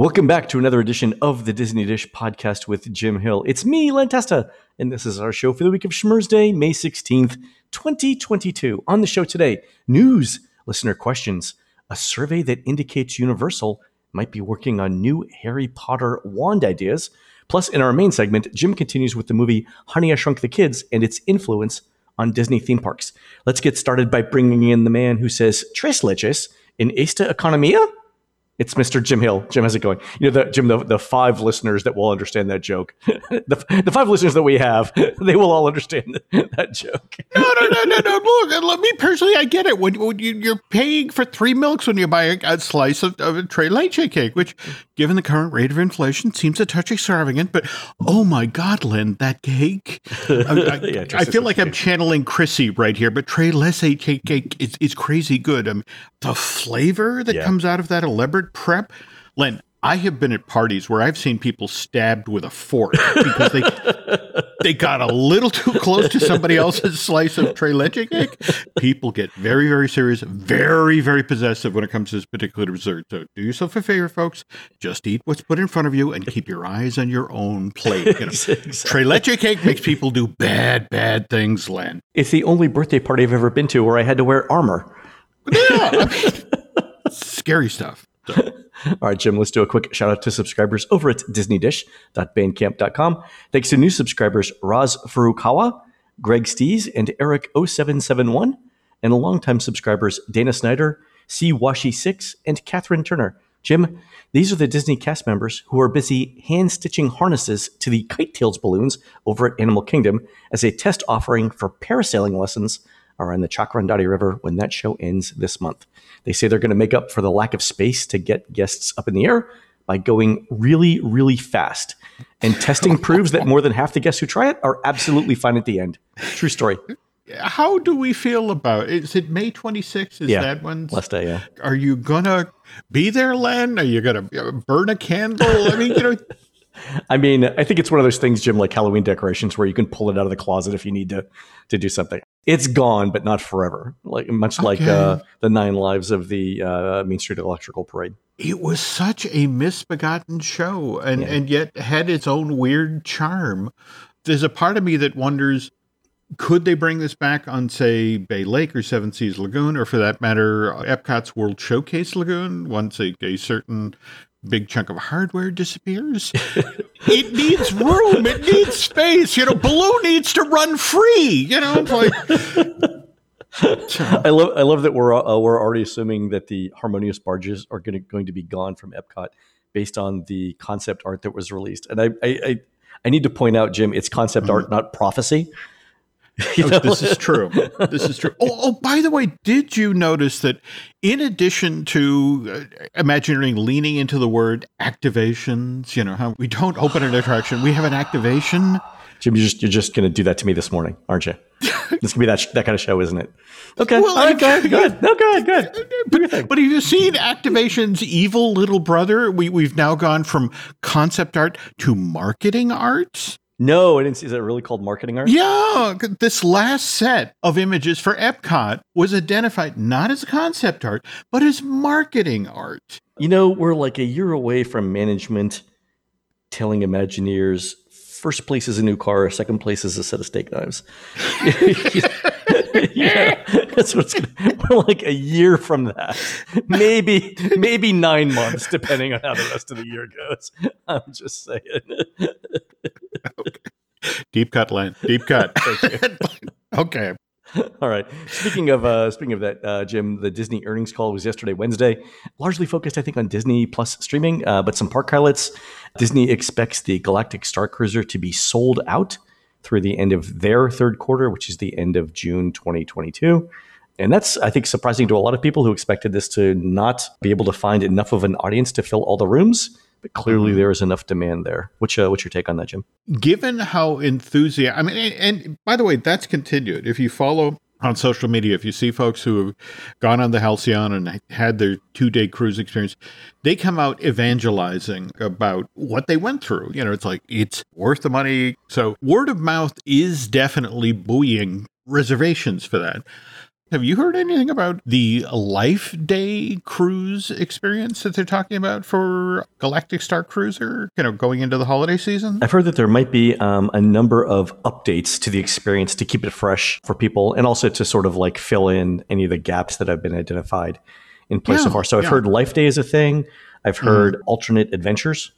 Welcome back to another edition of the Disney Dish podcast with Jim Hill. It's me, Len Testa, and this is our show for the week of Schmurz Day, May 16th, 2022. On the show today, news, listener questions, a survey that indicates Universal might be working on new Harry Potter wand ideas. Plus, in our main segment, Jim continues with the movie Honey, I Shrunk the Kids and its influence on Disney theme parks. Let's get started by bringing in the man who says tres leches in esta economia. It's Mr. Jim Hill. Jim, how's it going? You know, the, Jim, the, the five listeners that will understand that joke, the, the five listeners that we have, they will all understand that joke. no, no, no, no, no. Look, let me personally, I get it. When, when you, are paying for three milks when you buy a, a slice of, of, a tres leche cake, which, given the current rate of inflation, seems a touch extravagant. But oh my God, Len, that cake! I, I, yeah, I feel like cake. I'm channeling Chrissy right here. But tres leche cake is, is crazy good. I mean, the flavor that yeah. comes out of that elaborate prep. Len, I have been at parties where I've seen people stabbed with a fork because they they got a little too close to somebody else's slice of tres leche cake. People get very, very serious, very, very possessive when it comes to this particular dessert. So do yourself a favor, folks. Just eat what's put in front of you and keep your eyes on your own plate. You know, exactly. Tres leche cake makes people do bad, bad things, Len. It's the only birthday party I've ever been to where I had to wear armor. Yeah. I mean, scary stuff. All right, Jim, let's do a quick shout out to subscribers over at disneydish.bandcamp.com. Thanks to new subscribers Raz Furukawa, Greg Stees, and Eric0771, and longtime subscribers Dana Snyder, C. Washi6, and Catherine Turner. Jim, these are the Disney cast members who are busy hand stitching harnesses to the Kite Tails balloons over at Animal Kingdom as a test offering for parasailing lessons around the Chakranadi River when that show ends this month. They say they're going to make up for the lack of space to get guests up in the air by going really, really fast. And testing proves that more than half the guests who try it are absolutely fine at the end. True story. How do we feel about it? Is it May 26th? Is yeah, that one? Last day, yeah. Are you going to be there, Len? Are you going to burn a candle? I mean, you know. I mean, I think it's one of those things, Jim, like Halloween decorations, where you can pull it out of the closet if you need to to do something. It's gone, but not forever. Like much okay. like uh, the nine lives of the uh, Main Street Electrical Parade. It was such a misbegotten show, and yeah. and yet had its own weird charm. There's a part of me that wonders. Could they bring this back on, say, Bay Lake or Seven Seas Lagoon, or for that matter, Epcot's World Showcase Lagoon, once a, a certain big chunk of hardware disappears. it needs room. It needs space. You know, Baloo needs to run free. You know, like. I love I love that we're uh, we're already assuming that the harmonious barges are going to, going to be gone from Epcot based on the concept art that was released. And I I, I, I need to point out, Jim, it's concept mm-hmm. art, not prophecy. oh, this is true. This is true. Oh, oh, by the way, did you notice that in addition to uh, Imagineering leaning into the word activations, you know, how we don't open an attraction, we have an activation. Jim, you're just, you're just going to do that to me this morning, aren't you? this could be that, that kind of show, isn't it? Okay. Well, All right, good, good. No, good, good. But, but have you seen Activation's evil little brother? We, we've now gone from concept art to marketing art. No, I didn't see. Is that really called marketing art? Yeah. This last set of images for Epcot was identified not as concept art, but as marketing art. You know, we're like a year away from management telling Imagineers first place is a new car, second place is a set of steak knives. yeah, that's what's gonna, we're like a year from that, maybe maybe nine months, depending on how the rest of the year goes. I'm just saying. Okay. Deep cut line, deep cut. okay. All right. Speaking of uh, speaking of that, uh, Jim, the Disney earnings call was yesterday, Wednesday, largely focused, I think, on Disney Plus streaming, uh, but some park highlights. Disney expects the Galactic Star Cruiser to be sold out through the end of their third quarter, which is the end of June 2022. And that's, I think, surprising to a lot of people who expected this to not be able to find enough of an audience to fill all the rooms. But clearly, mm-hmm. there is enough demand there. What's, uh, what's your take on that, Jim? Given how enthusiastic, I mean, and, and by the way, that's continued. If you follow on social media, if you see folks who have gone on the Halcyon and had their two day cruise experience, they come out evangelizing about what they went through. You know, it's like it's worth the money. So word of mouth is definitely buoying reservations for that. Have you heard anything about the Life Day cruise experience that they're talking about for Galactic Star Cruiser, you know, going into the holiday season? I've heard that there might be um, a number of updates to the experience to keep it fresh for people and also to sort of like fill in any of the gaps that have been identified in place so far. So I've yeah. heard Life Day is a thing. I've heard alternate adventures,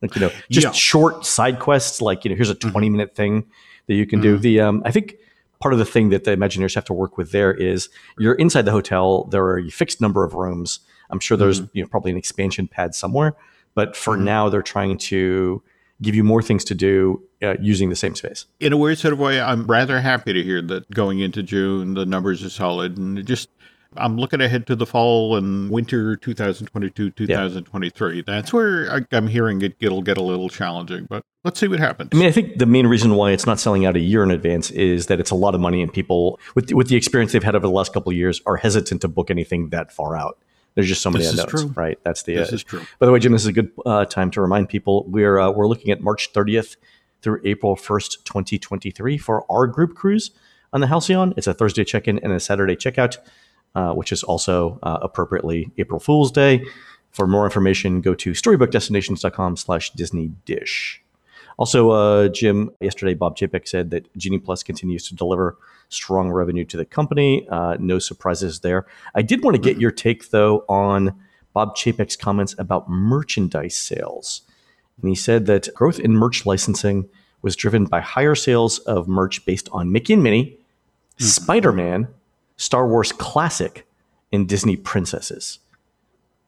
like you know, just Yeah. Mm-hmm. short side quests. Like you know, here's a 20 minute thing that you can do. The um, I think part of the thing that the Imagineers have to work with there is you're inside the hotel. There are a fixed number of rooms. I'm sure there's Mm-hmm. you know probably an expansion pad somewhere, but for now they're trying to give you more things to do uh, using the same space. in a weird sort of way, I'm rather happy to hear that going into June, the numbers are solid. And it just, I'm looking ahead to the fall and winter 2022, 2023. That's where I, I'm hearing it, it'll get a little challenging, but let's see what happens. I mean, I think the main reason why it's not selling out a year in advance is that it's a lot of money, and people, with with the experience they've had over the last couple of years, are hesitant to book anything that far out. There's just so many This is unknowns, true. right? That's the. This uh, is true. By the way, Jim, this is a good uh, time to remind people we're uh, we're looking at March 30th through April 1st, 2023, for our group cruise on the Halcyon. It's a Thursday check-in and a Saturday checkout, uh, which is also uh, appropriately April Fool's Day. For more information, go to storybookdestinations.com slash Disney Dish. Also, uh, Jim, yesterday Bob Chapek said that Genie Plus continues to deliver strong revenue to the company. Uh, no surprises there. I did want to get your take, though, on Bob Chapek's comments about merchandise sales. And he said that growth in merch licensing was driven by higher sales of merch based on Mickey and Minnie, Spider Man, Star Wars Classic, and Disney Princesses.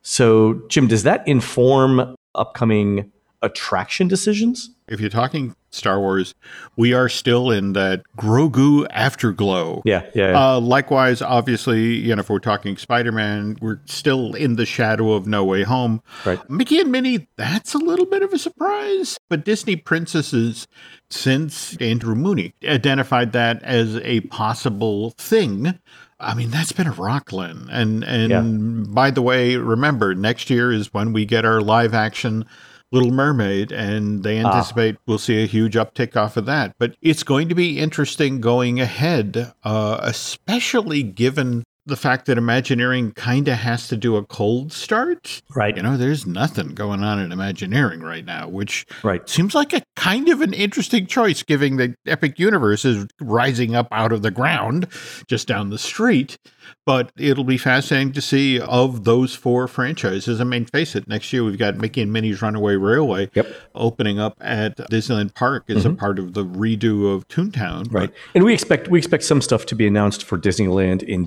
So, Jim, does that inform upcoming attraction decisions? If you're talking Star Wars, we are still in that Grogu afterglow. Yeah, yeah. yeah. Uh, likewise, obviously, you know, if we're talking Spider Man, we're still in the shadow of No Way Home. Right. Mickey and Minnie, that's a little bit of a surprise. But Disney princesses, since Andrew Mooney identified that as a possible thing, I mean, that's been a Rockland. And and by the way, remember, next year is when we get our live action Little Mermaid, and they anticipate we'll see a huge uptick off of that. But it's going to be interesting going ahead, uh, especially given the fact that Imagineering kind of has to do a cold start. right. You know, there's nothing going on in Imagineering right now, which Right. seems like a kind of an interesting choice, given the Epic Universe is rising up out of the ground just down the street. But it'll be fascinating to see of those four franchises. I mean, face it, next year we've got Mickey and Minnie's Runaway Railway Yep. Mm-hmm. opening up at Disneyland Park as a part of the redo of Toontown. Right. And we expect we expect some stuff to be announced for Disneyland in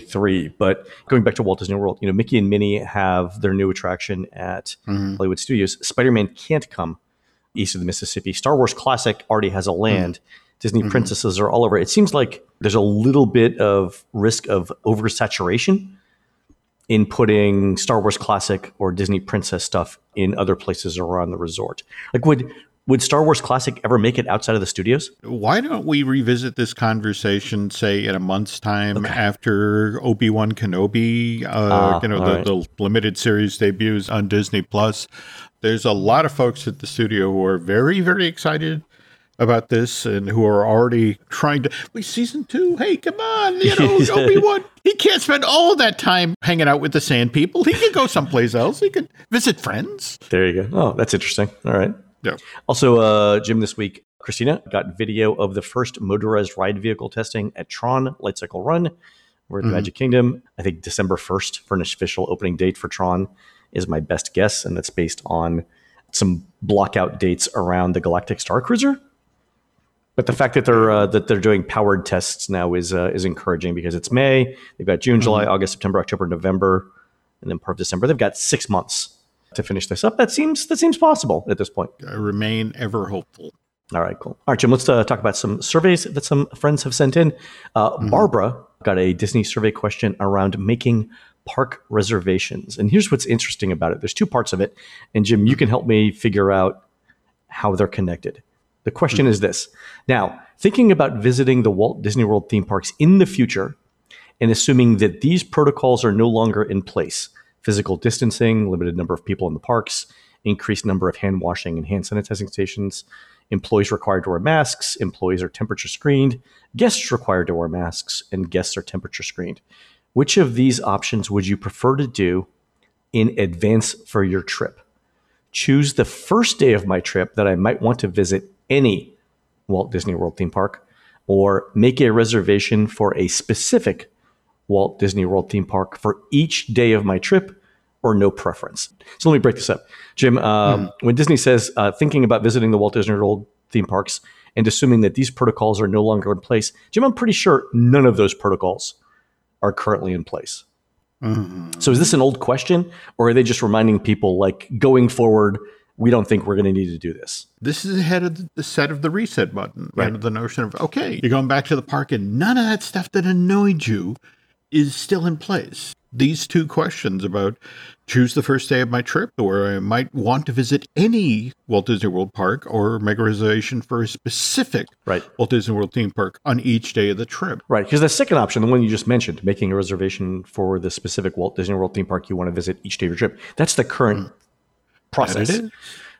D23. But going back to Walt Disney World, you know, Mickey and Minnie have their new attraction at mm-hmm. Hollywood Studios. Spider-Man can't come east of the Mississippi. Star Wars Classic already has a mm-hmm. land. Disney mm-hmm. princesses are all over. It seems like there's a little bit of risk of oversaturation in putting Star Wars Classic or Disney Princess stuff in other places around the resort. Like would would Star Wars Classic ever make it outside of the studios? Why don't we revisit this conversation, say, in a month's time after Obi Wan Kenobi, uh, Ah, you know, the, right. the limited series debuts on Disney Plus? There's a lot of folks at the studio who are very, very excited about this and who are already trying to. Wait, season two? Hey, come on! You know, Obi Wan. He can't spend all that time hanging out with the Sand People. He could go someplace else. He could visit friends. There you go. Oh, that's interesting. All right. Yeah. Also, uh, Jim, this week, Christina got video of the first motorized ride vehicle testing at Tron Light Cycle Run. We're at the Magic Kingdom. I think December 1st for an official opening date for Tron is my best guess, and that's based on some blockout dates around the Galactic Star Cruiser. But the fact that they're uh, that they're doing powered tests now is uh, is encouraging because it's May. They've got June, July, August, September, October, November, and then part of December. They've got six months to finish this up. That seems that seems possible at this point. I remain ever hopeful. All right, cool. All right, Jim, let's uh, talk about some surveys that some friends have sent in. Uh, Barbara got a Disney survey question around making park reservations. And here's what's interesting about it there's two parts of it. And Jim, you can help me figure out how they're connected. The question is this Now, thinking about visiting the Walt Disney World theme parks in the future and assuming that these protocols are no longer in place physical distancing, limited number of people in the parks, increased number of hand washing and hand sanitizing stations, Employees required to wear masks, employees are temperature screened, guests required to wear masks, and guests are temperature screened. Which of these options would you prefer to do in advance for your trip? Choose the first day of my trip that I might want to visit any Walt Disney World theme park, or make a reservation for a specific Walt Disney World theme park for each day of my trip, or no preference. So let me break this up. Jim, um, when Disney says uh, thinking about visiting the Walt Disney World theme parks and assuming that these protocols are no longer in place, Jim, I'm pretty sure none of those protocols are currently in place. So is this an old question, or are they just reminding people like going forward? We don't think we're going to need to do this. This is ahead of the- set of the reset button. Right. And the notion of, okay, you're going back to the park and none of that stuff that annoyed you is still in place. These two questions about choose the first day of my trip where I might want to visit any Walt Disney World park or make a reservation for a specific Right. Walt Disney World theme park on each day of the trip. Right, because the second option, the one you just mentioned, making a reservation for the specific Walt Disney World theme park you want to visit each day of your trip, that's the current mm. process. That it is.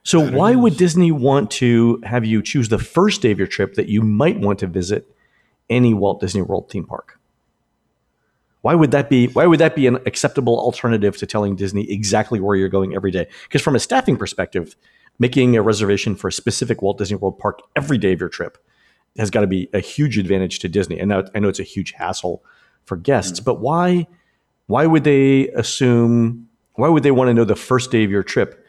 So why would Disney want to have you choose the first day of your trip that you might want to visit any Walt Disney World theme park? Why would that be why would that be an acceptable alternative to telling Disney exactly where you're going every day? Because from a staffing perspective, making a reservation for a specific Walt Disney World park every day of your trip has got to be a huge advantage to Disney. And I know it's a huge hassle for guests, but why why would they assume why would they want to know the first day of your trip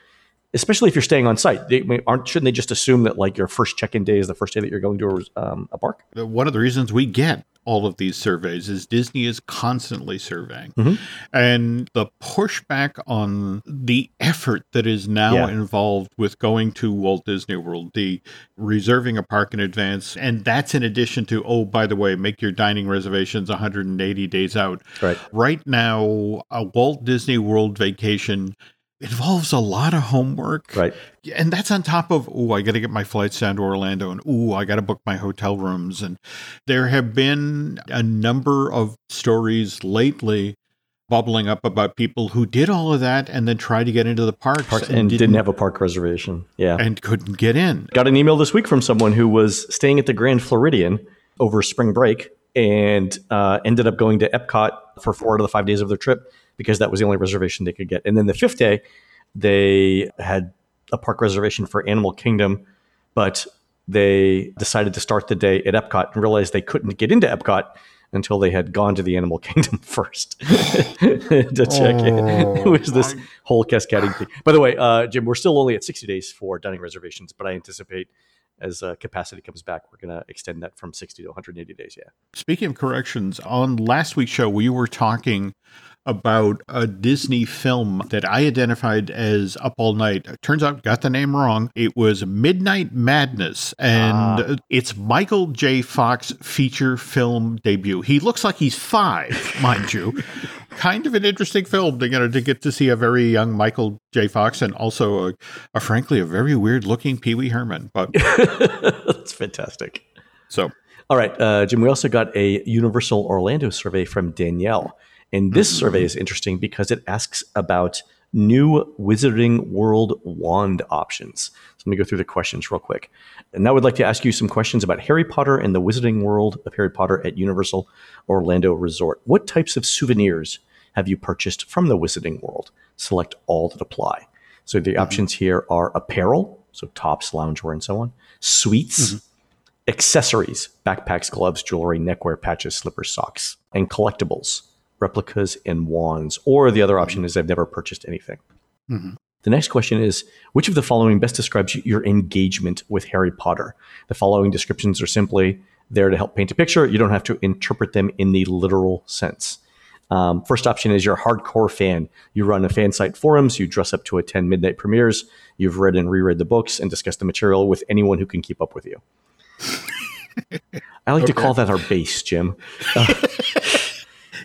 especially if you're staying on site they aren't shouldn't they just assume that like your first check-in day is the first day that you're going to a, um, a park One of the reasons we get all of these surveys is Disney is constantly surveying. Mhm. And the pushback on the effort that is now Yeah. involved with going to Walt Disney World, the reserving a park in advance, and that's in addition to, oh, by the way, make your dining reservations 180 days out. right Right now, a Walt Disney World vacation involves a lot of homework. right And that's on top of, oh, I got to get my flights down to Orlando and, oh, I got to book my hotel rooms. And there have been a number of stories lately bubbling up about people who did all of that and then tried to get into the parks, Parks and didn't, have a park reservation yeah and couldn't get in. got an email this week from someone who was staying at the grand floridian over spring break and uh, ended up going to epcot for four out of the five days of their trip because that was the only reservation they could get and then the fifth day they had a park reservation for animal kingdom but they decided to start the day at epcot and realized they couldn't get into epcot until they had gone to the animal kingdom first to check in. It Oh, was this my- whole cascading thing. By the way, uh, Jim, we're still only at 60 days for dining reservations, but I anticipate as uh, capacity comes back, we're going to extend that from 60 to 180 days. Yeah. Speaking of corrections, on last week's show, we were talking about a Disney film that I identified as Up All Night. It turns out, got the name wrong. It was Midnight Madness, and Ah. it's Michael J. Fox feature film debut. He looks like he's five, mind you. Kind of an interesting film to, you know, to get to see a very young Michael J. Fox and also, a, a frankly, a very weird looking Pee Wee Herman. But That's fantastic. so All right, uh, Jim, we also got a Universal Orlando survey from Danielle. And this mm-hmm, survey mm-hmm. is interesting because it asks about new Wizarding World wand options. So let me go through the questions real quick. And I would like to ask you some questions about Harry Potter and the Wizarding World of Harry Potter at Universal Orlando Resort. What types of souvenirs have you purchased from the Wizarding World? Select all that apply. So the mm-hmm. options here are apparel, so tops, loungewear, and so on, sweets, accessories, backpacks, gloves, jewelry, neckwear, patches, slippers, socks, and collectibles, replicas, and wands. Or the other option is I've never purchased anything. Mhm. The next question is which of the following best describes your engagement with Harry Potter? The following descriptions are simply there to help paint a picture. You don't have to interpret them in the literal sense. Um, first option is you're a hardcore fan. You run a fan site forums, you dress up to attend midnight premieres, you've read and reread the books and discussed the material with anyone who can keep up with you. I like to call that our base, Jim.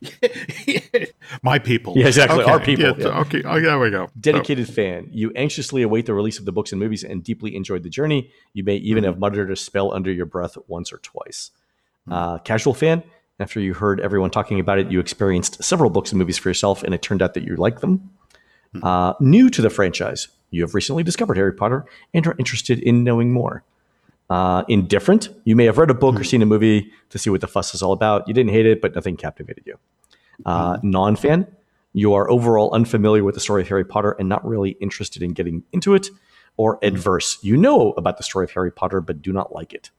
my people. Yeah, exactly, Okay, our people, yeah, yeah. Okay. Oh, there we go. Dedicated fan. You anxiously await the release of the books and movies and deeply enjoyed the journey. You may even have muttered a spell under your breath once or twice. Uh, casual fan. After you heard everyone talking about it, you experienced several books and movies for yourself, and it turned out that you liked them. Uh, new to the franchise, you have recently discovered Harry Potter and are interested in knowing more. Uh, indifferent. You may have read a book or seen a movie to see what the fuss is all about. You didn't hate it, but nothing captivated you. Uh, non fan. You are overall unfamiliar with the story of Harry Potter and not really interested in getting into it. Or adverse. You know about the story of Harry Potter, but do not like it.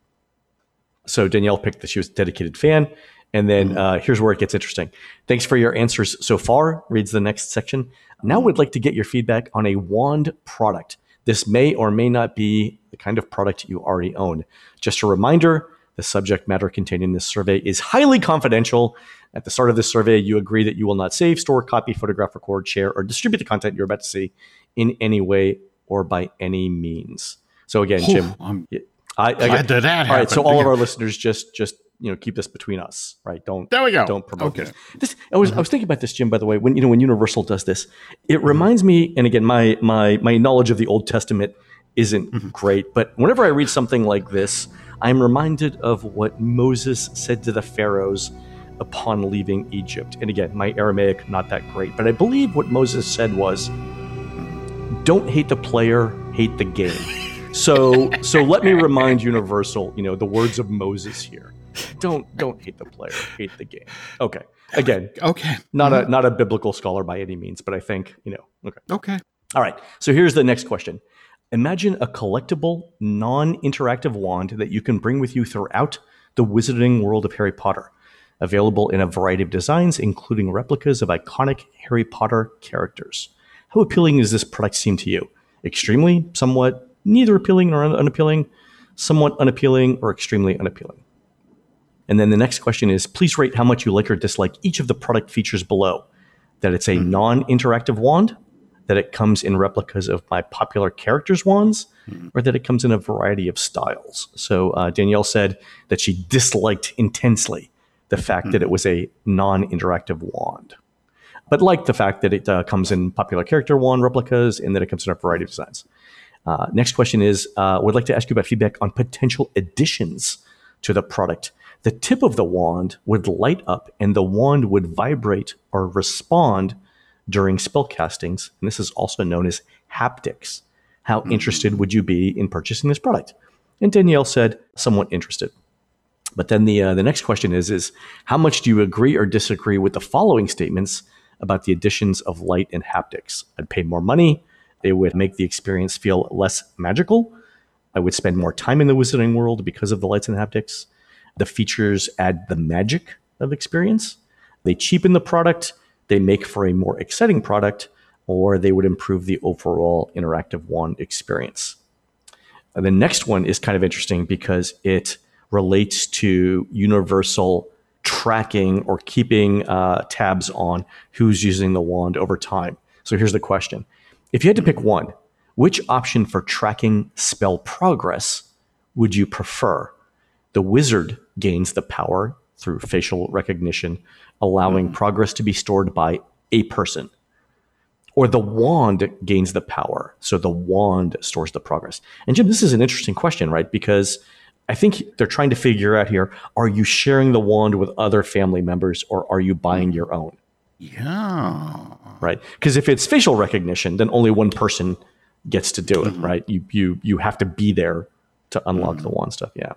So Danielle picked that she was a dedicated fan. And then uh, here's where it gets interesting. Thanks for your answers so far, reads the next section. Now we'd like to get your feedback on a wand product. This may or may not be the kind of product you already own. Just a reminder the subject matter contained in this survey is highly confidential. At the start of this survey, you agree that you will not save, store, copy, photograph, record, share, or distribute the content you're about to see in any way or by any means. So again, Jim, I'm I, glad again, that that all right. So all of our listeners just just you know keep this between us, right? Don't There we go. don't promote Okay. this. This I was I was thinking about this, Jim. By the way, when you know when Universal does this, it Mm-hmm. reminds me. And again, my my my knowledge of the Old Testament isn't Mm-hmm. great, but whenever I read something like this, I'm reminded of what Moses said to the pharaohs upon leaving Egypt. And again, my Aramaic not that great, but I believe what Moses said was, "Don't hate the player, hate the game." So so let me remind Universal, you know, the words of Moses here. Don't don't hate the player, hate the game. Okay. Again, Okay. not a mm-hmm. not a biblical scholar by any means, but I think, you know, okay. Okay. All right. So here's the next question. Imagine a collectible, non-interactive wand that you can bring with you throughout the wizarding world of Harry Potter. Available in a variety of designs, including replicas of iconic Harry Potter characters. How appealing does this product seem to you? Extremely, somewhat, neither appealing nor un- unappealing, somewhat unappealing, or extremely unappealing. And then the next question is please rate how much you like or dislike each of the product features below. That it's a non interactive wand, that it comes in replicas of my popular characters' wands, or that it comes in a variety of styles. So uh, Danielle said that she disliked intensely the fact that it was a non interactive wand, but liked the fact that it uh, comes in popular character wand replicas and that it comes in a variety of designs. Uh, next question is uh, would like to ask you about feedback on potential additions to the product. The tip of the wand would light up and the wand would vibrate or respond during spell castings. And this is also known as haptics. How interested would you be in purchasing this product? And Danielle said, somewhat interested. But then the uh, the next question is is how much do you agree or disagree with the following statements about the additions of light and haptics? I'd pay more money. It would make the experience feel less magical. I would spend more time in the wizarding world because of the lights and haptics. The features add the magic of experience. They cheapen the product. They make for a more exciting product, or they would improve the overall interactive wand experience. And the next one is kind of interesting because it relates to universal tracking or keeping uh, tabs on who's using the wand over time. So here's the question If you had to pick one, which option for tracking spell progress would you prefer? The wizard gains the power through facial recognition, allowing mm. progress to be stored by a person or the wand gains the power. So the wand stores the progress. And Jim, this is an interesting question, right? Because I think they're trying to figure out here are you sharing the wand with other family members or are you buying mm. your own, Yeah. right? Because if it's facial recognition, then only one person gets to do it, mm-hmm. right? You you you have to be there to unlock the mm-hmm. wand stuff. Yeah.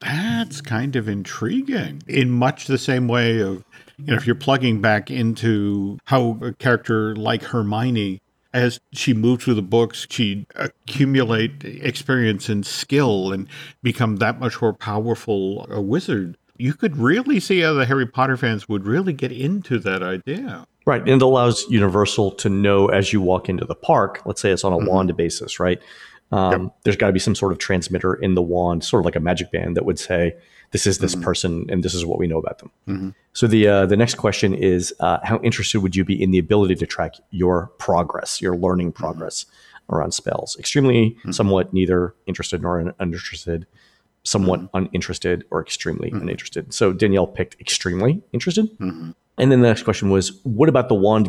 That's kind of intriguing. In much the same way of, you know, if you're plugging back into how a character like Hermione, as she moved through the books, she'd accumulate experience and skill and become that much more powerful a wizard. You could really see how the Harry Potter fans would really get into that idea. Right. And it allows Universal to know as you walk into the park, let's say it's on a mm-hmm. wand basis, right? Um, There's got to be some sort of transmitter in the wand, sort of like a magic band that would say, this is this mm-hmm. person and this is what we know about them. Mm-hmm. So the uh, the next question is, uh, how interested would you be in the ability to track your progress, your learning mm-hmm. progress around spells? Extremely, somewhat, neither interested nor uninterested, somewhat uninterested, or extremely uninterested. So Danielle picked extremely interested. And then the next question was, what about the wand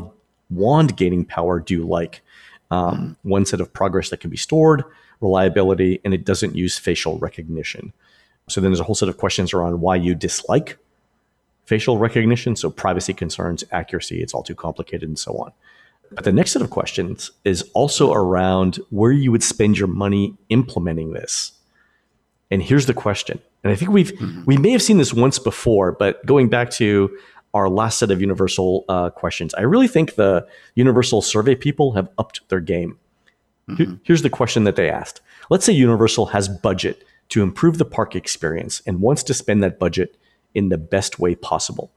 wand gaining power do you like? Um, One set of progress that can be stored, reliability, and it doesn't use facial recognition. So then there's a whole set of questions around why you dislike facial recognition. So privacy concerns, accuracy, it's all too complicated, and so on. But the next set of questions is also around where you would spend your money implementing this. And here's the question. And I think we've we may have seen this once before, but going back to our last set of Universal uh, questions, I really think the Universal survey people have upped their game. Here- Here's the question that they asked. Let's say Universal has budget to improve the park experience and wants to spend that budget in the best way possible.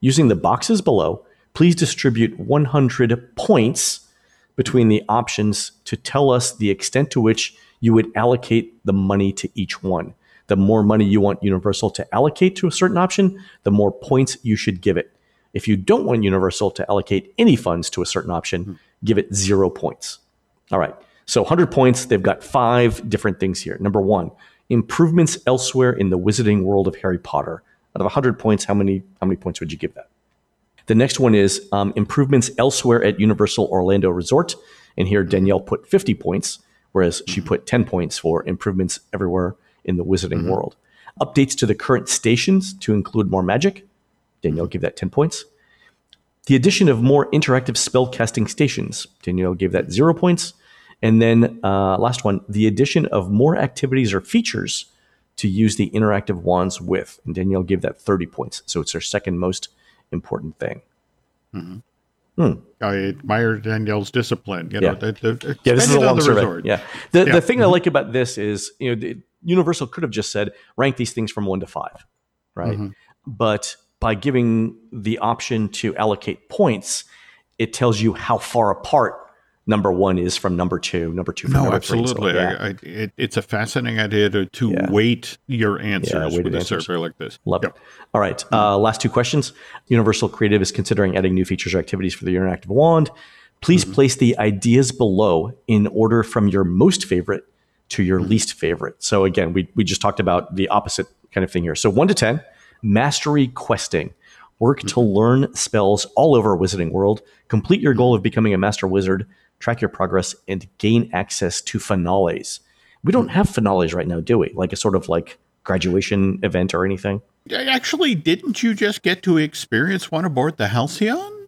Using the boxes below, please distribute 100 points between the options to tell us the extent to which you would allocate the money to each one. The more money you want Universal to allocate to a certain option, the more points you should give it. If you don't want Universal to allocate any funds to a certain option, give it zero points. All right. So 100 points, they've got five different things here. Number one, improvements elsewhere in the wizarding world of Harry Potter. Out of 100 points, how many, how many points would you give that? The next one is um, improvements elsewhere at Universal Orlando Resort. And here Danielle put 50 points, whereas she put 10 points for improvements everywhere in the wizarding mm-hmm. world. Updates to the current stations to include more magic. Danielle mm-hmm. gave that 10 points. The addition of more interactive spell casting stations. Danielle gave that zero points. And then uh, last one, the addition of more activities or features to use the interactive wands with. And Danielle gave that 30 points. So it's her second most important thing. Mm-hmm. Hmm. I admire Danielle's discipline. You know, Yeah. the, the, the Yeah, this is a spend it on long the survey. resort. Yeah. The, Yeah. the thing I like about this is, you know, Universal could have just said rank these things from one to five, right? Mm-hmm. But by giving the option to allocate points, it tells you how far apart number one is from number two, number two from No, number three. So, absolutely. yeah, I, I, it, it's a fascinating idea to, to Yeah. weight your answers weighted with a answers. survey like this. Love Yep. it. All right. Uh, last two questions. Universal Creative is considering adding new features or activities for the interactive wand. Please Mm-hmm. place the ideas below in order from your most favorite to your least favorite. So again, we, we just talked about the opposite kind of thing here. So one to 10, mastery questing. Work to learn spells all over Wizarding World. Complete your goal of becoming a master wizard. Track your progress and gain access to finales. We don't have finales right now, do we? Like a sort of like graduation event or anything? Actually, didn't you just get to experience one aboard the Halcyon?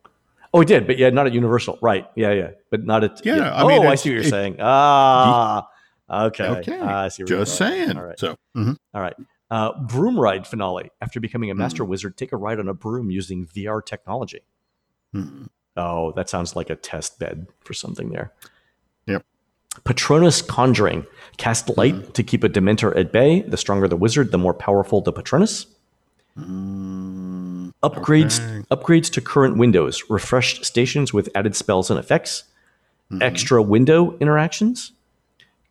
Oh, we did, but yeah, not at Universal, right? Yeah, yeah, but not at. Yeah, I oh, I see what you're it- saying. Ah, okay. Okay. I see. Just saying. All right. So, mhm. All right. Uh, broom ride finale. After becoming a master Hmm. wizard, take a ride on a broom using VR technology. Mhm. Oh, that sounds like a test bed for something there. Yep. Patronus Conjuring. Cast light Hmm. to keep a Dementor at bay. The stronger the wizard, the more powerful the Patronus. Mm, Upgrades Okay. upgrades to current windows, refreshed stations with added spells and effects, extra window interactions,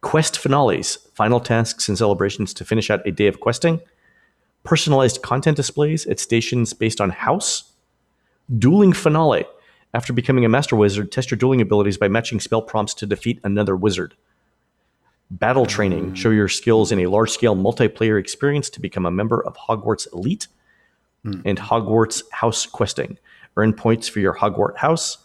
quest finales, final tasks and celebrations to finish out a day of questing, personalized content displays at stations based on house, dueling finale. After becoming a master wizard, test your dueling abilities by matching spell prompts to defeat another wizard. Battle training. Show your skills in a large scale multiplayer experience to become a member of Hogwarts Elite and Hogwarts House questing. Earn points for your Hogwarts house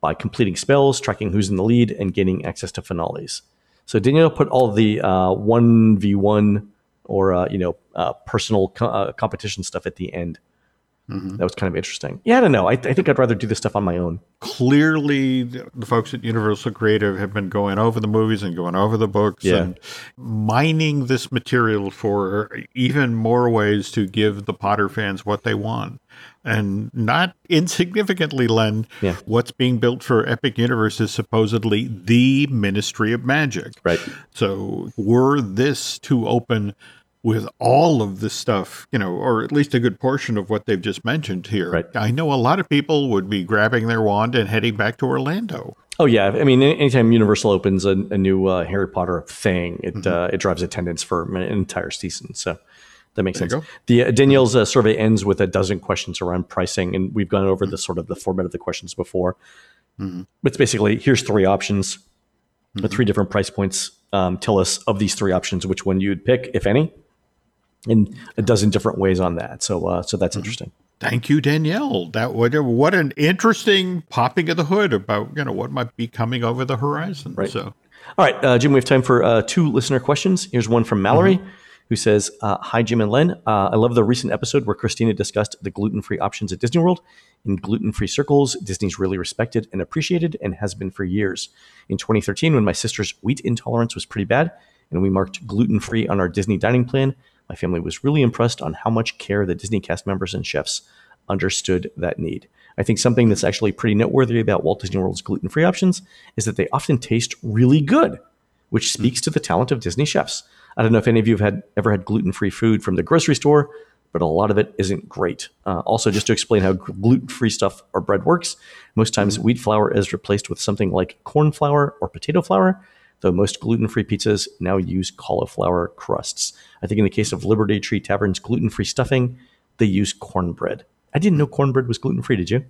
by completing spells, tracking who's in the lead, and gaining access to finales. So Danielle put all the uh, one v one or uh, you know uh, personal co- uh, competition stuff at the end. That was kind of interesting. Yeah, I don't know. I, I think I'd rather do this stuff on my own. clearly the the folks at Universal Creative have been going over the movies and going over the books Yeah. and mining this material for even more ways to give the Potter fans what they want. And not insignificantly, Len, Yeah. what's being built for Epic Universe is supposedly the Ministry of Magic. Right. So were this to open with all of this stuff, you know, or at least a good portion of what they've just mentioned here, Right. I know a lot of people would be grabbing their wand and heading back to Orlando. Oh yeah, I mean, anytime Universal opens a, a new uh, Harry Potter thing, it uh, it drives attendance for an entire season. So that makes There sense. The uh, Danielle's uh, survey ends with a dozen questions around pricing, and we've gone over the sort of the format of the questions before. But it's basically here's three options, the three different price points. Um, tell us of these three options which one you'd pick, if any, and a dozen different ways on that. So uh, so that's interesting. Thank you, Danielle. That what what an interesting popping of the hood about you know what might be coming over the horizon. Right. So All right, uh, Jim, we have time for uh, two listener questions. Here's one from Mallory, who says, uh, "Hi, Jim and Len. Uh, I love the recent episode where Christina discussed the gluten-free options at Disney World. In gluten-free circles, Disney's really respected and appreciated, and has been for years. In 2013, when my sister's wheat intolerance was pretty bad, and we marked gluten free on our Disney dining plan. My family was really impressed on how much care the Disney cast members and chefs understood that need. I think something that's actually pretty noteworthy about Walt Disney World's gluten free options is that they often taste really good, which speaks to the talent of Disney chefs. I don't know if any of you have had ever had gluten free food from the grocery store, but a lot of it isn't great. Uh, also, just to explain how gluten free stuff or bread works, most times wheat flour is replaced with something like corn flour or potato flour, though most gluten free pizzas now use cauliflower crusts. I think in the case of Liberty Tree Tavern's gluten free stuffing, they use cornbread. I didn't know cornbread was gluten free, did you?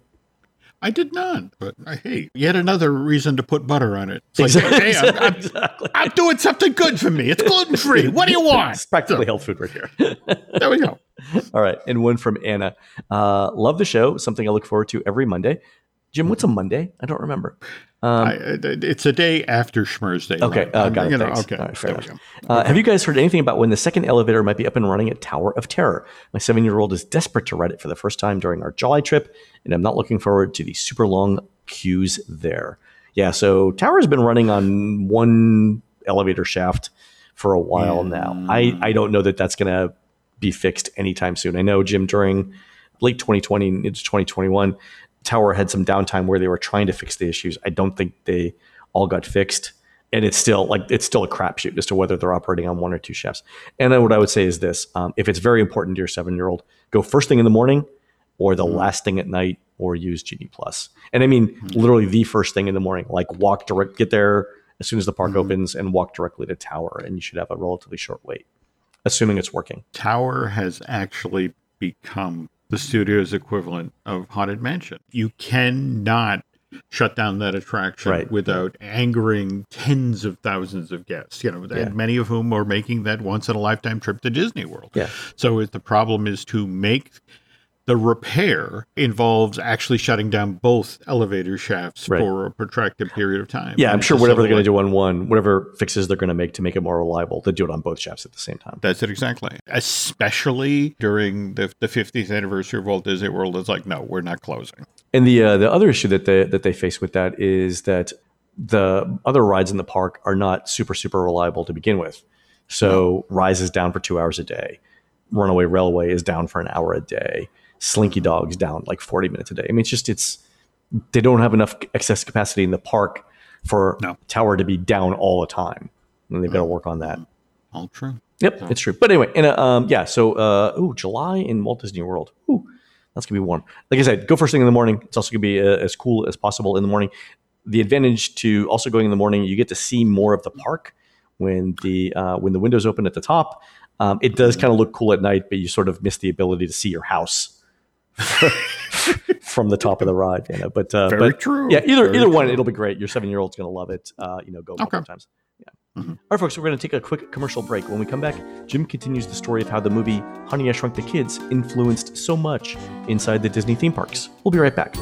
I did not, but uh, hey, yet another reason to put butter on it. It's like, Exactly. hey, I'm, I'm, exactly. I'm doing something good for me. It's gluten free. What do you want? It's practically health food right here. There we go. All right. And one from Anna. Uh, love the show. Something I look forward to every Monday. Jim, what's a Monday? I don't remember. Um, I, it's a day after Schmerz Day. Okay, right? uh, got it, you know, thanks. Okay, right, fair enough. Uh, Have you guys heard anything about when the second elevator might be up and running at Tower of Terror? My seven year old is desperate to ride it for the first time during our July trip, and I'm not looking forward to the super long queues there. Yeah, so Tower has been running on one elevator shaft for a while now. I, I don't know that that's going to be fixed anytime soon. I know, Jim, during late 2020 into 2021, Tower had some downtime where they were trying to fix the issues. I don't think they all got fixed and it's still like it's still a crapshoot as to whether they're operating on one or two shafts. And then what I would say is this: um, if it's very important to your seven-year-old, go first thing in the morning, or the mm-hmm. last thing at night, or use Genie Plus. And I mean mm-hmm. literally the first thing in the morning. Like walk direct, get there as soon as the park mm-hmm. opens, and walk directly to Tower, and you should have a relatively short wait, assuming it's working. Tower has actually become the studio's equivalent of Haunted Mansion. You cannot shut down that attraction Right. without angering tens of thousands of guests, you know, Yeah. and many of whom are making that once in a lifetime trip to Disney World. Yeah. So if the problem is to make the repair involves actually shutting down both elevator shafts Right. for a protracted period of time. Yeah, I'm sure whatever they're going to do on one, whatever fixes they're going to make to make it more reliable, they do it on both shafts at the same time. That's it exactly. Especially during the, the 50th anniversary of Walt Disney World, it's like, no, we're not closing. And the uh, the other issue that they that they face with that is that the other rides in the park are not super super reliable to begin with. So Rise is down for two hours a day. Runaway Railway is down for an hour a day. Slinky Dog's down like 40 minutes a day. I mean, it's just it's they don't have enough excess capacity in the park for No. Tower to be down all the time, and they've got to work on that. All true. Yep, it's true. But anyway, and uh, um, yeah. So, uh, ooh, July in Walt Disney World. Ooh, that's gonna be warm. Like I said, go first thing in the morning. It's also gonna be uh, as cool as possible in the morning. The advantage to also going in the morning, you get to see more of the park when the uh, when the windows open at the top. Um, it does kind of look cool at night, but you sort of miss the ability to see your house from the top of the ride. You know, but uh, Very but true. yeah, either Very either one, it'll be great. Your seven year old's gonna love it. Uh, you know, go a Okay. times. Yeah. All right, folks, we're going to take a quick commercial break. When we come back, Jim continues the story of how the movie Honey, I Shrunk the Kids influenced so much inside the Disney theme parks. We'll be right back.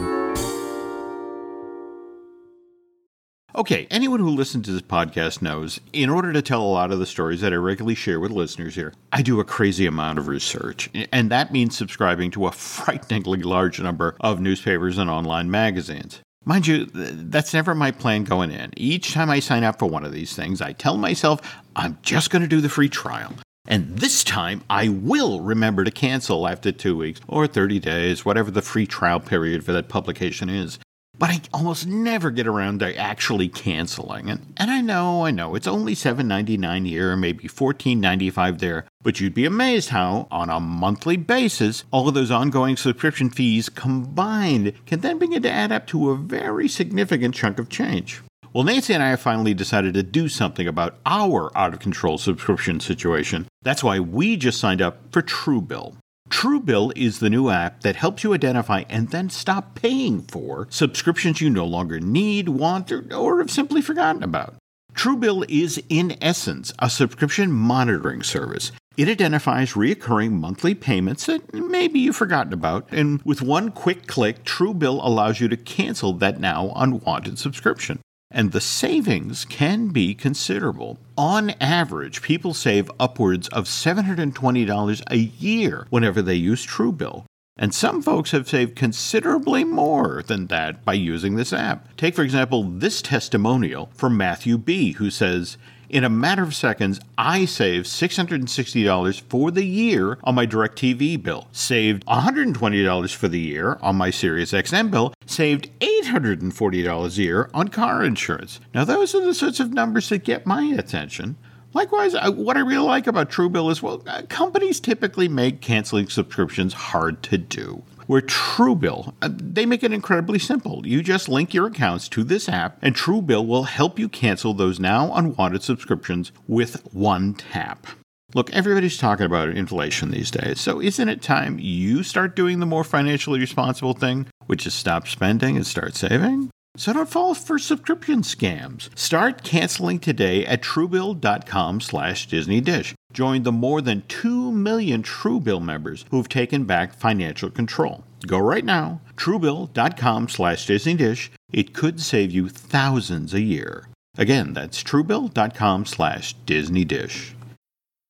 Okay, anyone who listens to this podcast knows in order to tell a lot of the stories that I regularly share with listeners here, I do a crazy amount of research. And that means subscribing to a frighteningly large number of newspapers and online magazines. Mind you, that's never my plan going in. Each time I sign up for one of these things, I tell myself I'm just going to do the free trial. And this time, I will remember to cancel after two weeks or 30 days, whatever the free trial period for that publication is. But I almost never get around to actually canceling it. And I know, I know, it's only $7.99 here, maybe $14.95 there. But you'd be amazed how, on a monthly basis, all of those ongoing subscription fees combined can then begin to add up to a very significant chunk of change. Well, Nancy and I have finally decided to do something about our out of control subscription situation. That's why we just signed up for Truebill. Truebill is the new app that helps you identify and then stop paying for subscriptions you no longer need, want, or, or have simply forgotten about. Truebill is, in essence, a subscription monitoring service. It identifies reoccurring monthly payments that maybe you've forgotten about, and with one quick click, Truebill allows you to cancel that now unwanted subscription. And the savings can be considerable. On average, people save upwards of $720 a year whenever they use Truebill. And some folks have saved considerably more than that by using this app. Take, for example, this testimonial from Matthew B., who says, In a matter of seconds, I saved $660 for the year on my DirecTV bill, saved $120 for the year on my Sirius XM bill, saved $840 a year on car insurance. Now, those are the sorts of numbers that get my attention. Likewise, uh, what I really like about Truebill is well, uh, companies typically make canceling subscriptions hard to do. Where Truebill, uh, they make it incredibly simple. You just link your accounts to this app, and Truebill will help you cancel those now unwanted subscriptions with one tap. Look, everybody's talking about inflation these days, so isn't it time you start doing the more financially responsible thing, which is stop spending and start saving? So don't fall for subscription scams. Start canceling today at truebill.com slash Disney Dish. Join the more than 2 million Truebill members who've taken back financial control. Go right now, truebill.com slash Disney Dish. It could save you thousands a year. Again, that's truebill.com slash Disney Dish.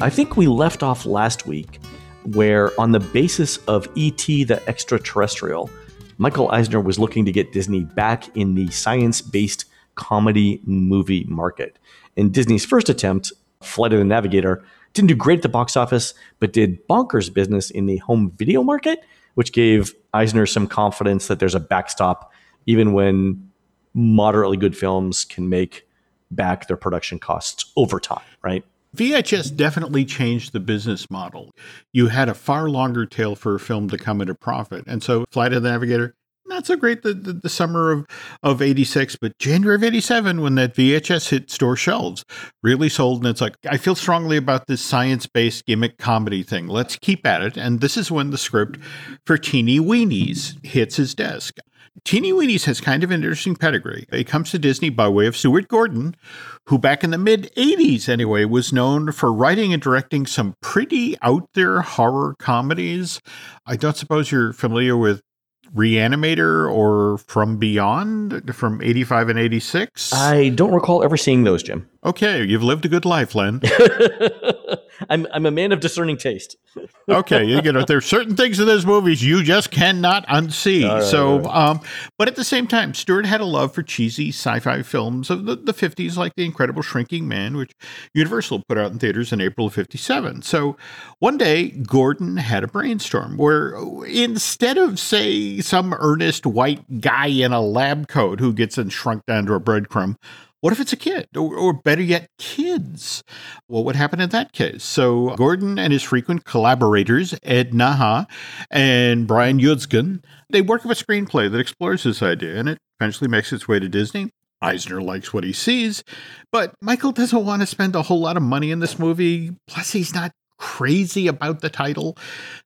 I think we left off last week where, on the basis of E.T. the Extraterrestrial, Michael Eisner was looking to get Disney back in the science based comedy movie market. And Disney's first attempt, Flight of the Navigator didn't do great at the box office, but did bonkers business in the home video market, which gave Eisner some confidence that there's a backstop even when moderately good films can make back their production costs over time, right? VHS definitely changed the business model. You had a far longer tail for a film to come at a profit. And so Flight of the Navigator, not so great the, the, the, summer of, of 86, but January of 87, when that VHS hit store shelves, really sold. And it's like, I feel strongly about this science based gimmick comedy thing. Let's keep at it. And this is when the script for Teeny Weenies hits his desk. Teeny Weenies has kind of an interesting pedigree. It comes to Disney by way of Stuart Gordon, who back in the mid 80s anyway was known for writing and directing some pretty out there horror comedies. I don't suppose you're familiar with Reanimator or From Beyond from 85 and 86? I don't recall ever seeing those, Jim. Okay, you've lived a good life, Len. I'm I'm a man of discerning taste. okay, you know there's certain things in those movies you just cannot unsee. Right, so, right. Um, but at the same time, Stuart had a love for cheesy sci-fi films of the, the 50s, like The Incredible Shrinking Man, which Universal put out in theaters in April of '57. So, one day Gordon had a brainstorm where instead of say some earnest white guy in a lab coat who gets shrunk down to a breadcrumb, what if it's a kid, or, or, better yet, kids? What would happen in that case? So Gordon and his frequent collaborators, Ed Naha and Brian Yuzna, they work up a screenplay that explores this idea, and it eventually makes its way to Disney. Eisner likes what he sees, but Michael doesn't want to spend a whole lot of money in this movie. Plus, he's not crazy about the title.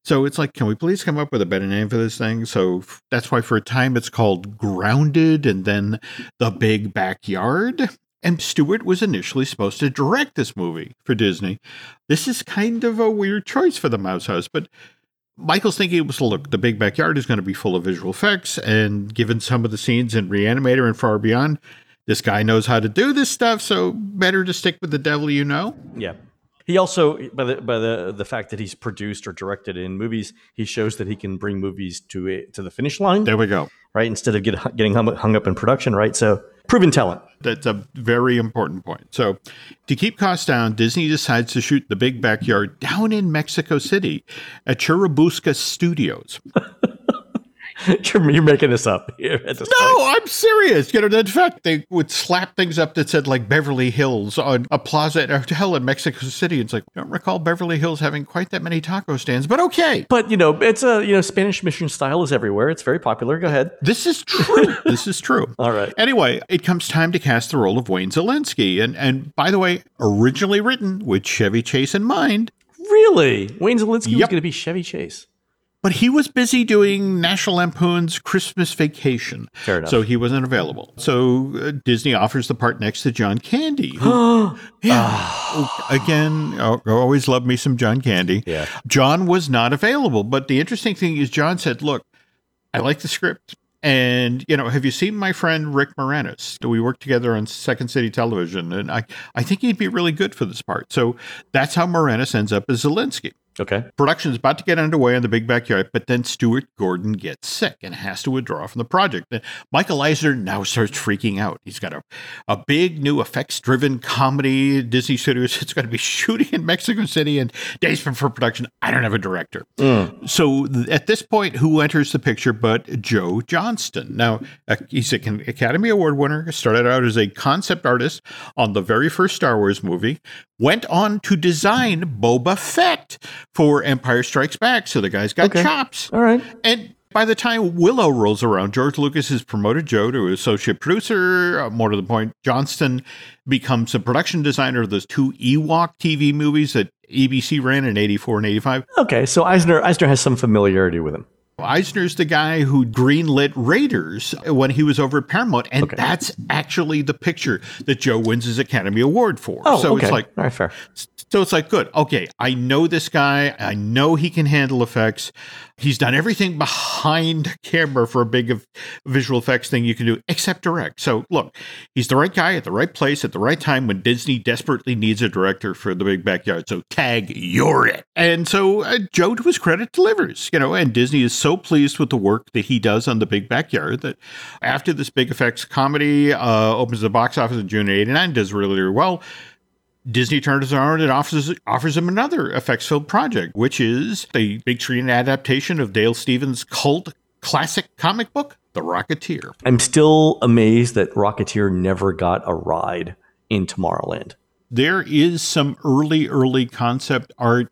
So it's like, can we please come up with a better name for this thing? So that's why for a time it's called Grounded and then The Big Backyard. And Stuart was initially supposed to direct this movie for Disney. This is kind of a weird choice for the Mouse House, but Michael's thinking it was look, the big backyard is going to be full of visual effects, and given some of the scenes in Reanimator and Far Beyond, this guy knows how to do this stuff, so better to stick with the devil you know. Yeah. He also, by the by the the fact that he's produced or directed in movies, he shows that he can bring movies to a, to the finish line. There we go. Right, instead of get, getting hung, hung up in production. Right, so proven talent. That's a very important point. So, to keep costs down, Disney decides to shoot the big backyard down in Mexico City at Churubusco Studios. you're, you're, making this up here at this No, point. I'm serious. You know, in fact, they would slap things up that said like Beverly Hills on a plaza at a hotel in Mexico City. It's like, I don't recall Beverly Hills having quite that many taco stands, but okay. But, you know, it's a, you know, Spanish mission style is everywhere. It's very popular. Go ahead. This is true. this is true. All right. Anyway, it comes time to cast the role of Wayne Szalinski. And, and by the way, originally written with Chevy Chase in mind. Really? Wayne Szalinski yep. was going to be Chevy Chase. But he was busy doing National Lampoon's Christmas Vacation. Fair enough. So he wasn't available. So uh, Disney offers the part next to John Candy. who- yeah. Again, I always love me some John Candy. Yeah. John was not available. But the interesting thing is, John said, Look, I like the script. And, you know, have you seen my friend Rick Moranis? We worked together on Second City Television, and I, I think he'd be really good for this part. So that's how Moranis ends up as Szalinski. Okay. Production is about to get underway in the big backyard, but then Stuart Gordon gets sick and has to withdraw from the project. And Michael Eisner now starts freaking out. He's got a, a big new effects driven comedy Disney Studios. It's going to be shooting in Mexico City and days before production. I don't have a director. So th- at this point, who enters the picture but Joe Johnston? Now, uh, he's an Academy Award winner, started out as a concept artist on the very first Star Wars movie, went on to design Boba Fett for Empire Strikes Back. So the guy's got Okay. chops. All right. And by the time Willow rolls around, George Lucas has promoted Joe to associate producer. Uh, more to the point, Johnston becomes a production designer of those two Ewok TV movies that ABC ran in 84 and 85. Okay. So Eisner Eisner has some familiarity with him. Eisner's the guy who greenlit Raiders when he was over at Paramount, and Okay. that's actually the picture that Joe wins his Academy Award for. Oh, so okay. it's like all right, fair. so it's like, good. Okay, I know this guy. I know he can handle effects. He's done everything behind camera for a big visual effects thing you can do, except direct. So look, he's the right guy at the right place at the right time when Disney desperately needs a director for the big backyard. So tag, you're it. And so uh, Joe, to his credit, delivers. You know, and Disney is so pleased with the work that he does on the big backyard that after this big effects comedy uh, opens the box office in June of '89, does really, really well. Disney turns around and offers offers him another effects filled project, which is a big screen adaptation of Dave Stevens' cult classic comic book, The Rocketeer. I'm still amazed that Rocketeer never got a ride in Tomorrowland. There is some early, early concept art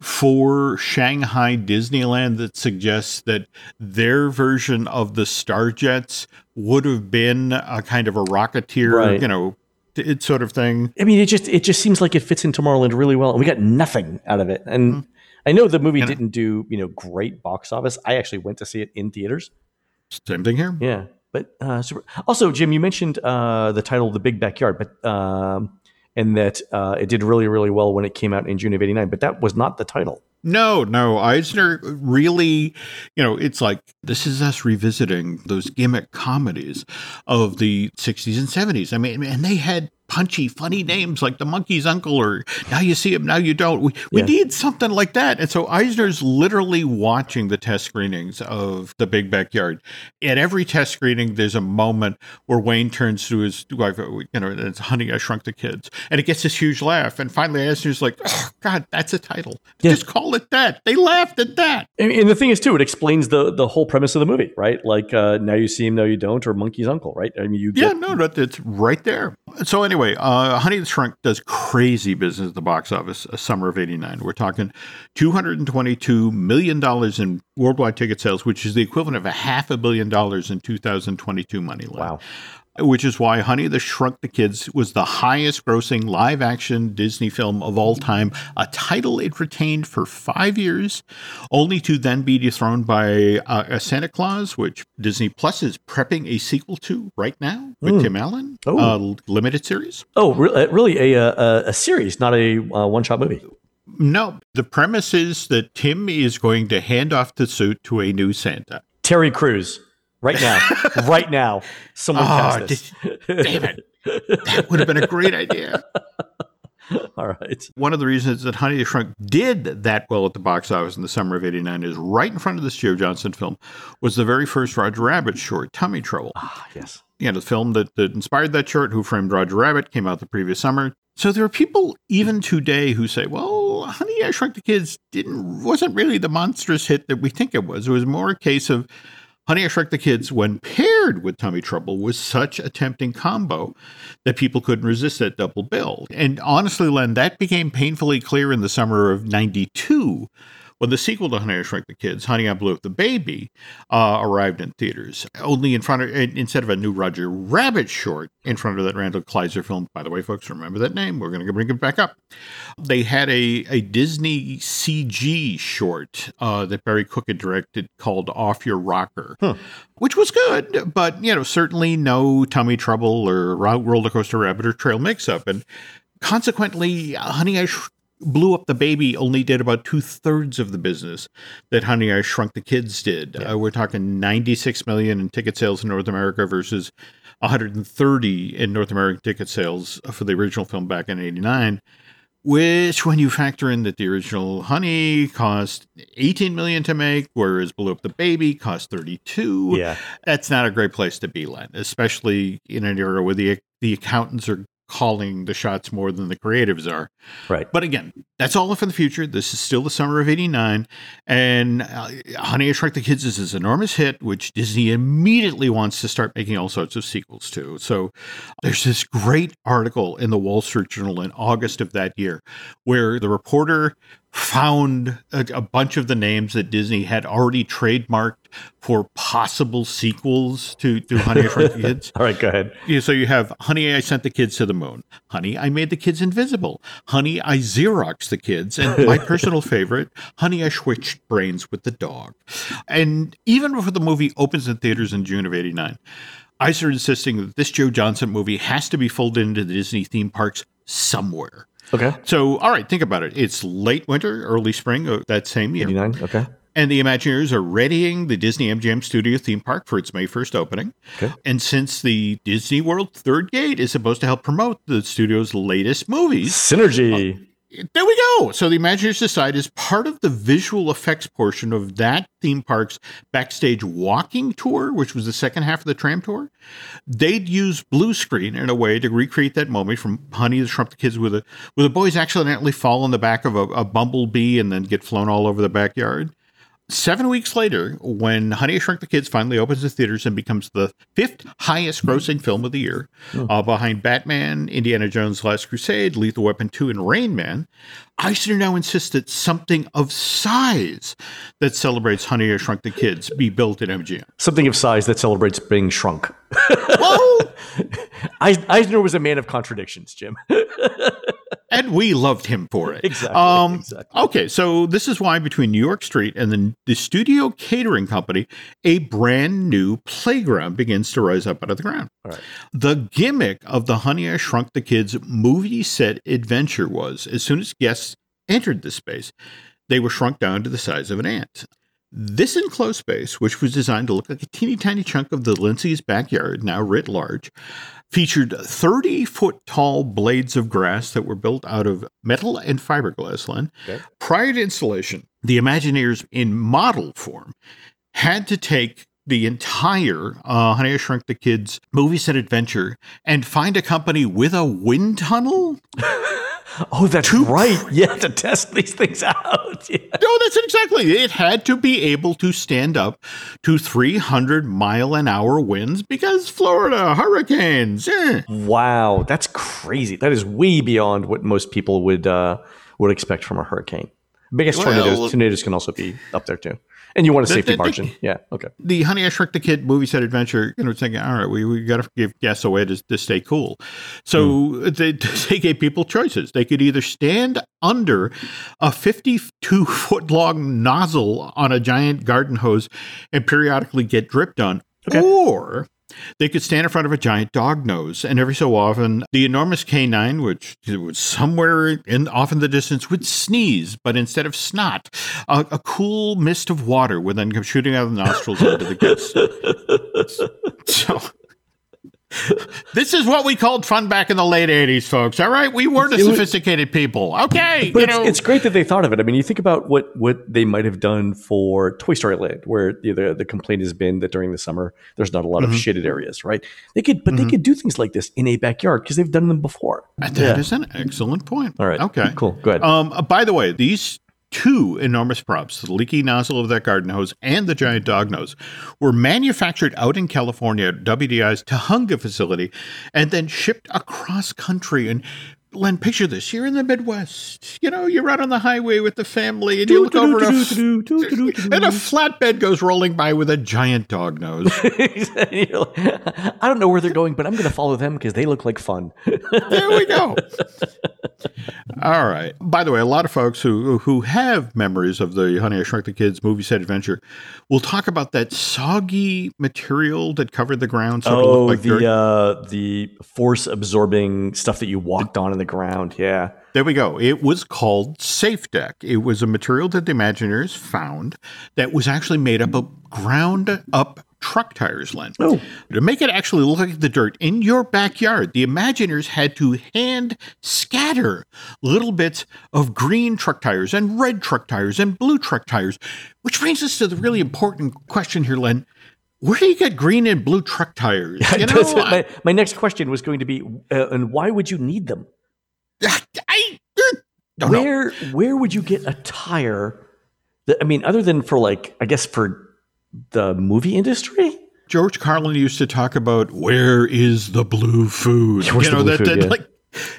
for Shanghai Disneyland that suggests that their version of the Starjets would have been a kind of a Rocketeer, Right. you know, it sort of thing. I mean, it just it just seems like it fits in Tomorrowland really well, and we got nothing out of it. And Mm-hmm. I know the movie didn't do you know great box office. I actually went to see it in theaters. Same thing here. Yeah, but uh, super. Also, Jim, you mentioned uh, the title "The Big Backyard," but um, and that uh, it did really really well when it came out in June of '89. But that was not the title. No, no. Eisner really, you know, it's like this is us revisiting those gimmick comedies of the 60s and 70s. I mean, and they had punchy, funny names like the monkey's uncle or now you see him, now you don't. We, we Yeah. need something like that. And so Eisner's literally watching the test screenings of The Big Backyard. At every test screening, there's a moment where Wayne turns to his wife, you know, and it's Honey, I Shrunk the Kids. And it gets this huge laugh. And finally, Eisner's like, oh, God, that's a title. Yeah. Just call it that. They laughed at that. And, and the thing is, too, it explains the the whole premise of the movie, right? Like uh, now you see him, now you don't, or monkey's uncle, right? I mean, you Yeah, no, that it's right there. So anyway, uh, Honey the Shrunk does crazy business at the box office. A summer of '89, we're talking 222 million dollars in worldwide ticket sales, which is the equivalent of a half a billion dollars in 2022 money. Wow. Which is why Honey the Shrunk the Kids was the highest grossing live action Disney film of all time, a title it retained for five years, only to then be dethroned by uh, a Santa Clause, which Disney Plus is prepping a sequel to right now with Tim Allen, Oh. uh, limited series. Oh, re- uh, really? A, a a series, not a uh, one shot movie. No, the premise is that Tim is going to hand off the suit to a new Santa. Terry Crews, right now, right now. Someone Oh, cast this. Damn it. That would have been a great idea. All right. One of the reasons that Honey the Shrunk did that well at the box office in the summer of 89 is right in front of this Joe Johnston film was the very first Roger Rabbit short, Tummy Trouble. Ah, yes. You know, the film that, that inspired that short, Who Framed Roger Rabbit, came out the previous summer. So there are people even today who say, well, Honey, I Shrunk the Kids didn't wasn't really the monstrous hit that we think it was. It was more a case of Honey, I Shrunk the Kids, when paired with Tummy Trouble, was such a tempting combo that people couldn't resist that double bill. And honestly, Len, that became painfully clear in the summer of 92 when the sequel to Honey I Shrunk the Kids, Honey I Blew Up the Baby, uh, arrived in theaters. Only in front of instead of a new Roger Rabbit short in front of that Randall Kleiser film. By the way, folks, remember that name. We're going to bring it back up. They had a a Disney CG short uh, that Barry Cook had directed called Off Your Rocker, huh. which was good, but you know certainly no tummy trouble or roller coaster rabbit or trail mix up, and consequently, Honey I Sh- blew up the baby only did about two thirds of the business that Honey I Shrunk the Kids did. Yeah. Uh, we're talking 96 million in ticket sales in North America versus 130 in North American ticket sales for the original film back in 89. Which, when you factor in that the original Honey cost 18 million to make, whereas Blew Up the Baby cost 32, yeah, that's not a great place to be, Len, especially in an era where the the accountants are calling the shots more than the creatives are. Right. But again, that's all for the future. This is still the summer of 89. And uh, Honey, I Shrunk the Kids is this enormous hit, which Disney immediately wants to start making all sorts of sequels to. So there's this great article in the Wall Street Journal in August of that year where the reporter found a, a, bunch of the names that Disney had already trademarked for possible sequels to, to Honey, I Shrunk the Kids. All right, go ahead. Yeah, so you have Honey, I Sent the Kids to the Moon. Honey, I Made the Kids Invisible. Honey, I Xeroxed the Kids. And my personal favorite, Honey, I Switched Brains with the Dog. And even before the movie opens in theaters in June of 89, I started insisting that this Joe Johnston movie has to be folded into the Disney theme parks somewhere. Okay. So, all right, think about it. It's late winter, early spring of that same year. 89, okay. And the Imagineers are readying the Disney MGM Studio theme park for its May 1st opening. Okay. And since the Disney World Third Gate is supposed to help promote the studio's latest movies, Synergy. Uh, there we go. So the Imagineers decide is part of the visual effects portion of that theme park's backstage walking tour, which was the second half of the tram tour, they'd use blue screen in a way to recreate that moment from Honey the Shrunk the Kids with a with the boys accidentally fall on the back of a, a bumblebee and then get flown all over the backyard. Seven weeks later, when Honey I Shrunk the Kids finally opens the theaters and becomes the fifth highest grossing film of the year, oh. uh, behind Batman, Indiana Jones' Last Crusade, Lethal Weapon 2, and Rain Man, Eisner now insists that something of size that celebrates Honey I Shrunk the Kids be built at MGM. Something of size that celebrates being shrunk. Eisner was a man of contradictions, Jim. and we loved him for it. Exactly, um, exactly. Okay, so this is why between New York Street and the, the studio catering company, a brand new playground begins to rise up out of the ground. The gimmick of the Honey I Shrunk the Kids movie set adventure was as soon as guests entered the space, they were shrunk down to the size of an ant. This enclosed space, which was designed to look like a teeny tiny chunk of the Lindsay's backyard, now writ large, featured 30 foot tall blades of grass that were built out of metal and fiberglass, Len. Okay. Prior to installation, the Imagineers in model form had to take the entire uh, Honey I Shrunk the Kids movie set adventure and find a company with a wind tunnel. Oh, that's to, right. Yeah, to test these things out. Yeah. No, that's exactly. It had to be able to stand up to 300 mile an hour winds because Florida hurricanes. Eh. Wow, that's crazy. That is way beyond what most people would uh, would expect from a hurricane. Biggest well, tornadoes, tornadoes can also be up there too and you want a safety the, the, margin. The, yeah. Okay. The Honey I Shrunk the Kid movie set adventure, you know, thinking, all right, we, we got to give guests a way to, to stay cool. So mm. they, they gave people choices. They could either stand under a 52 foot long nozzle on a giant garden hose and periodically get dripped on, okay. or they could stand in front of a giant dog nose, and every so often, the enormous canine, which was somewhere in off in the distance, would sneeze, but instead of snot, a, a cool mist of water would then come shooting out of the nostrils into the guest. so this is what we called fun back in the late 80s, folks. All right. We weren't a sophisticated people. Okay. But it's, it's, great that they thought of it. I mean, you think about what, what they might have done for Toy Story Land, where the, the, the complaint has been that during the summer, there's not a lot mm-hmm. of shaded areas, right? They could, but mm-hmm. they could do things like this in a backyard because they've done them before. That yeah. is an excellent point. All right. Okay. Cool. Go ahead. Um, uh, by the way, these two enormous props, the leaky nozzle of that garden hose and the giant dog nose, were manufactured out in California at WDI's Tujunga facility and then shipped across country and Len, picture this. You're in the Midwest. You know, you're out on the highway with the family and you look over and a, and a flatbed goes rolling by with a giant dog nose. I don't know where they're going, but I'm going to follow them because they look like fun. there we go. All right. By the way, a lot of folks who who have memories of the Honey I Shrunk the Kids movie set adventure will talk about that soggy material that covered the ground. Oh, looked like the uh, the force absorbing stuff that you walked on the ground. Yeah. There we go. It was called Safe Deck. It was a material that the Imagineers found that was actually made up of ground up truck tires, Len. Oh. To make it actually look like the dirt in your backyard, the Imagineers had to hand scatter little bits of green truck tires and red truck tires and blue truck tires, which brings us to the really important question here, Len. Where do you get green and blue truck tires? You know, That's it. I, my, my next question was going to be, uh, and why would you need them? I uh, don't know. where where would you get a tire? That, I mean, other than for like, I guess for the movie industry. George Carlin used to talk about where is the blue food? Where's you know that, food, that yeah. like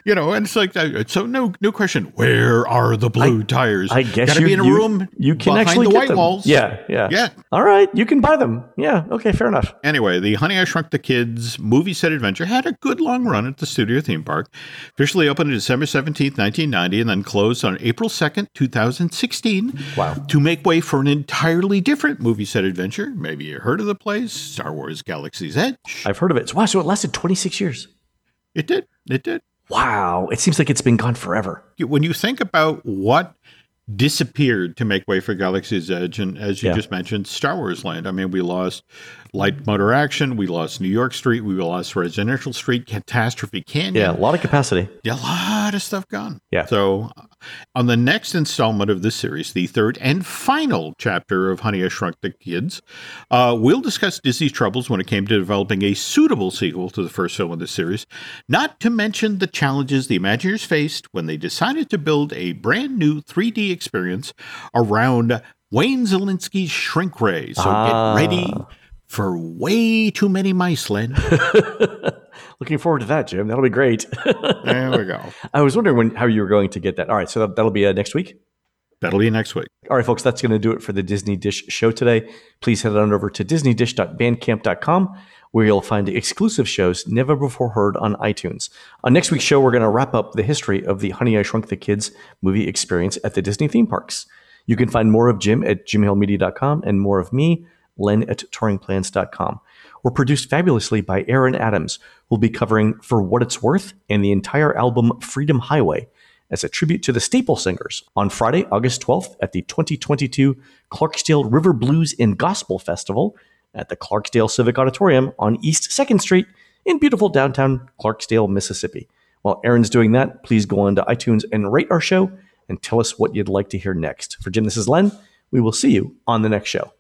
you know, and it's like uh, so. No, no question. Where are the blue tires? I guess gotta you, be in a you- room. You can actually the get white them. walls. Yeah, yeah, yeah. All right, you can buy them. Yeah. Okay. Fair enough. Anyway, the Honey I Shrunk the Kids movie set adventure had a good long run at the studio theme park. Officially opened on December 17th, 1990, and then closed on April 2nd, 2016. Wow. To make way for an entirely different movie set adventure. Maybe you heard of the place Star Wars Galaxy's Edge. I've heard of it. Wow. So it lasted 26 years. It did. It did. Wow. It seems like it's been gone forever. when you think about what disappeared to make way for Galaxy's Edge, and as you Yeah. just mentioned, Star Wars Land. I mean, we lost Light Motor Action, we lost New York Street, we lost Residential Street, Catastrophe Canyon. Yeah. A lot of capacity. Yeah, a lot of stuff gone. Yeah. So, uh, on the next installment of this series, the third and final chapter of Honey I Shrunk the Kids, uh, we'll discuss Disney's troubles when it came to developing a suitable sequel to the first film in the series, not to mention the challenges the Imagineers faced when they decided to build a brand new 3D experience around Wayne Szalinski's Shrink Ray. So, Ah. get ready for way too many mice, Len. Looking forward to that, Jim. That'll be great. there we go. I was wondering when how you were going to get that. All right. So that, that'll be uh, next week. That'll be next week. All right, folks, that's going to do it for the Disney Dish show today. Please head on over to disneydish.bandcamp.com where you'll find exclusive shows never before heard on iTunes. On next week's show, we're going to wrap up the history of the Honey I Shrunk the Kids movie experience at the Disney theme parks. You can find more of Jim at jimhillmedia.com and more of me, Len at touringplans.com. We're produced fabulously by Aaron Adams, who'll be covering For What It's Worth and the entire album Freedom Highway as a tribute to the Staple Singers on Friday, August 12th at the 2022 Clarksdale River Blues and Gospel Festival at the Clarksdale Civic Auditorium on East 2nd Street in beautiful downtown Clarksdale, Mississippi. While Aaron's doing that, please go on to iTunes and rate our show and tell us what you'd like to hear next. For Jim, this is Len. We will see you on the next show.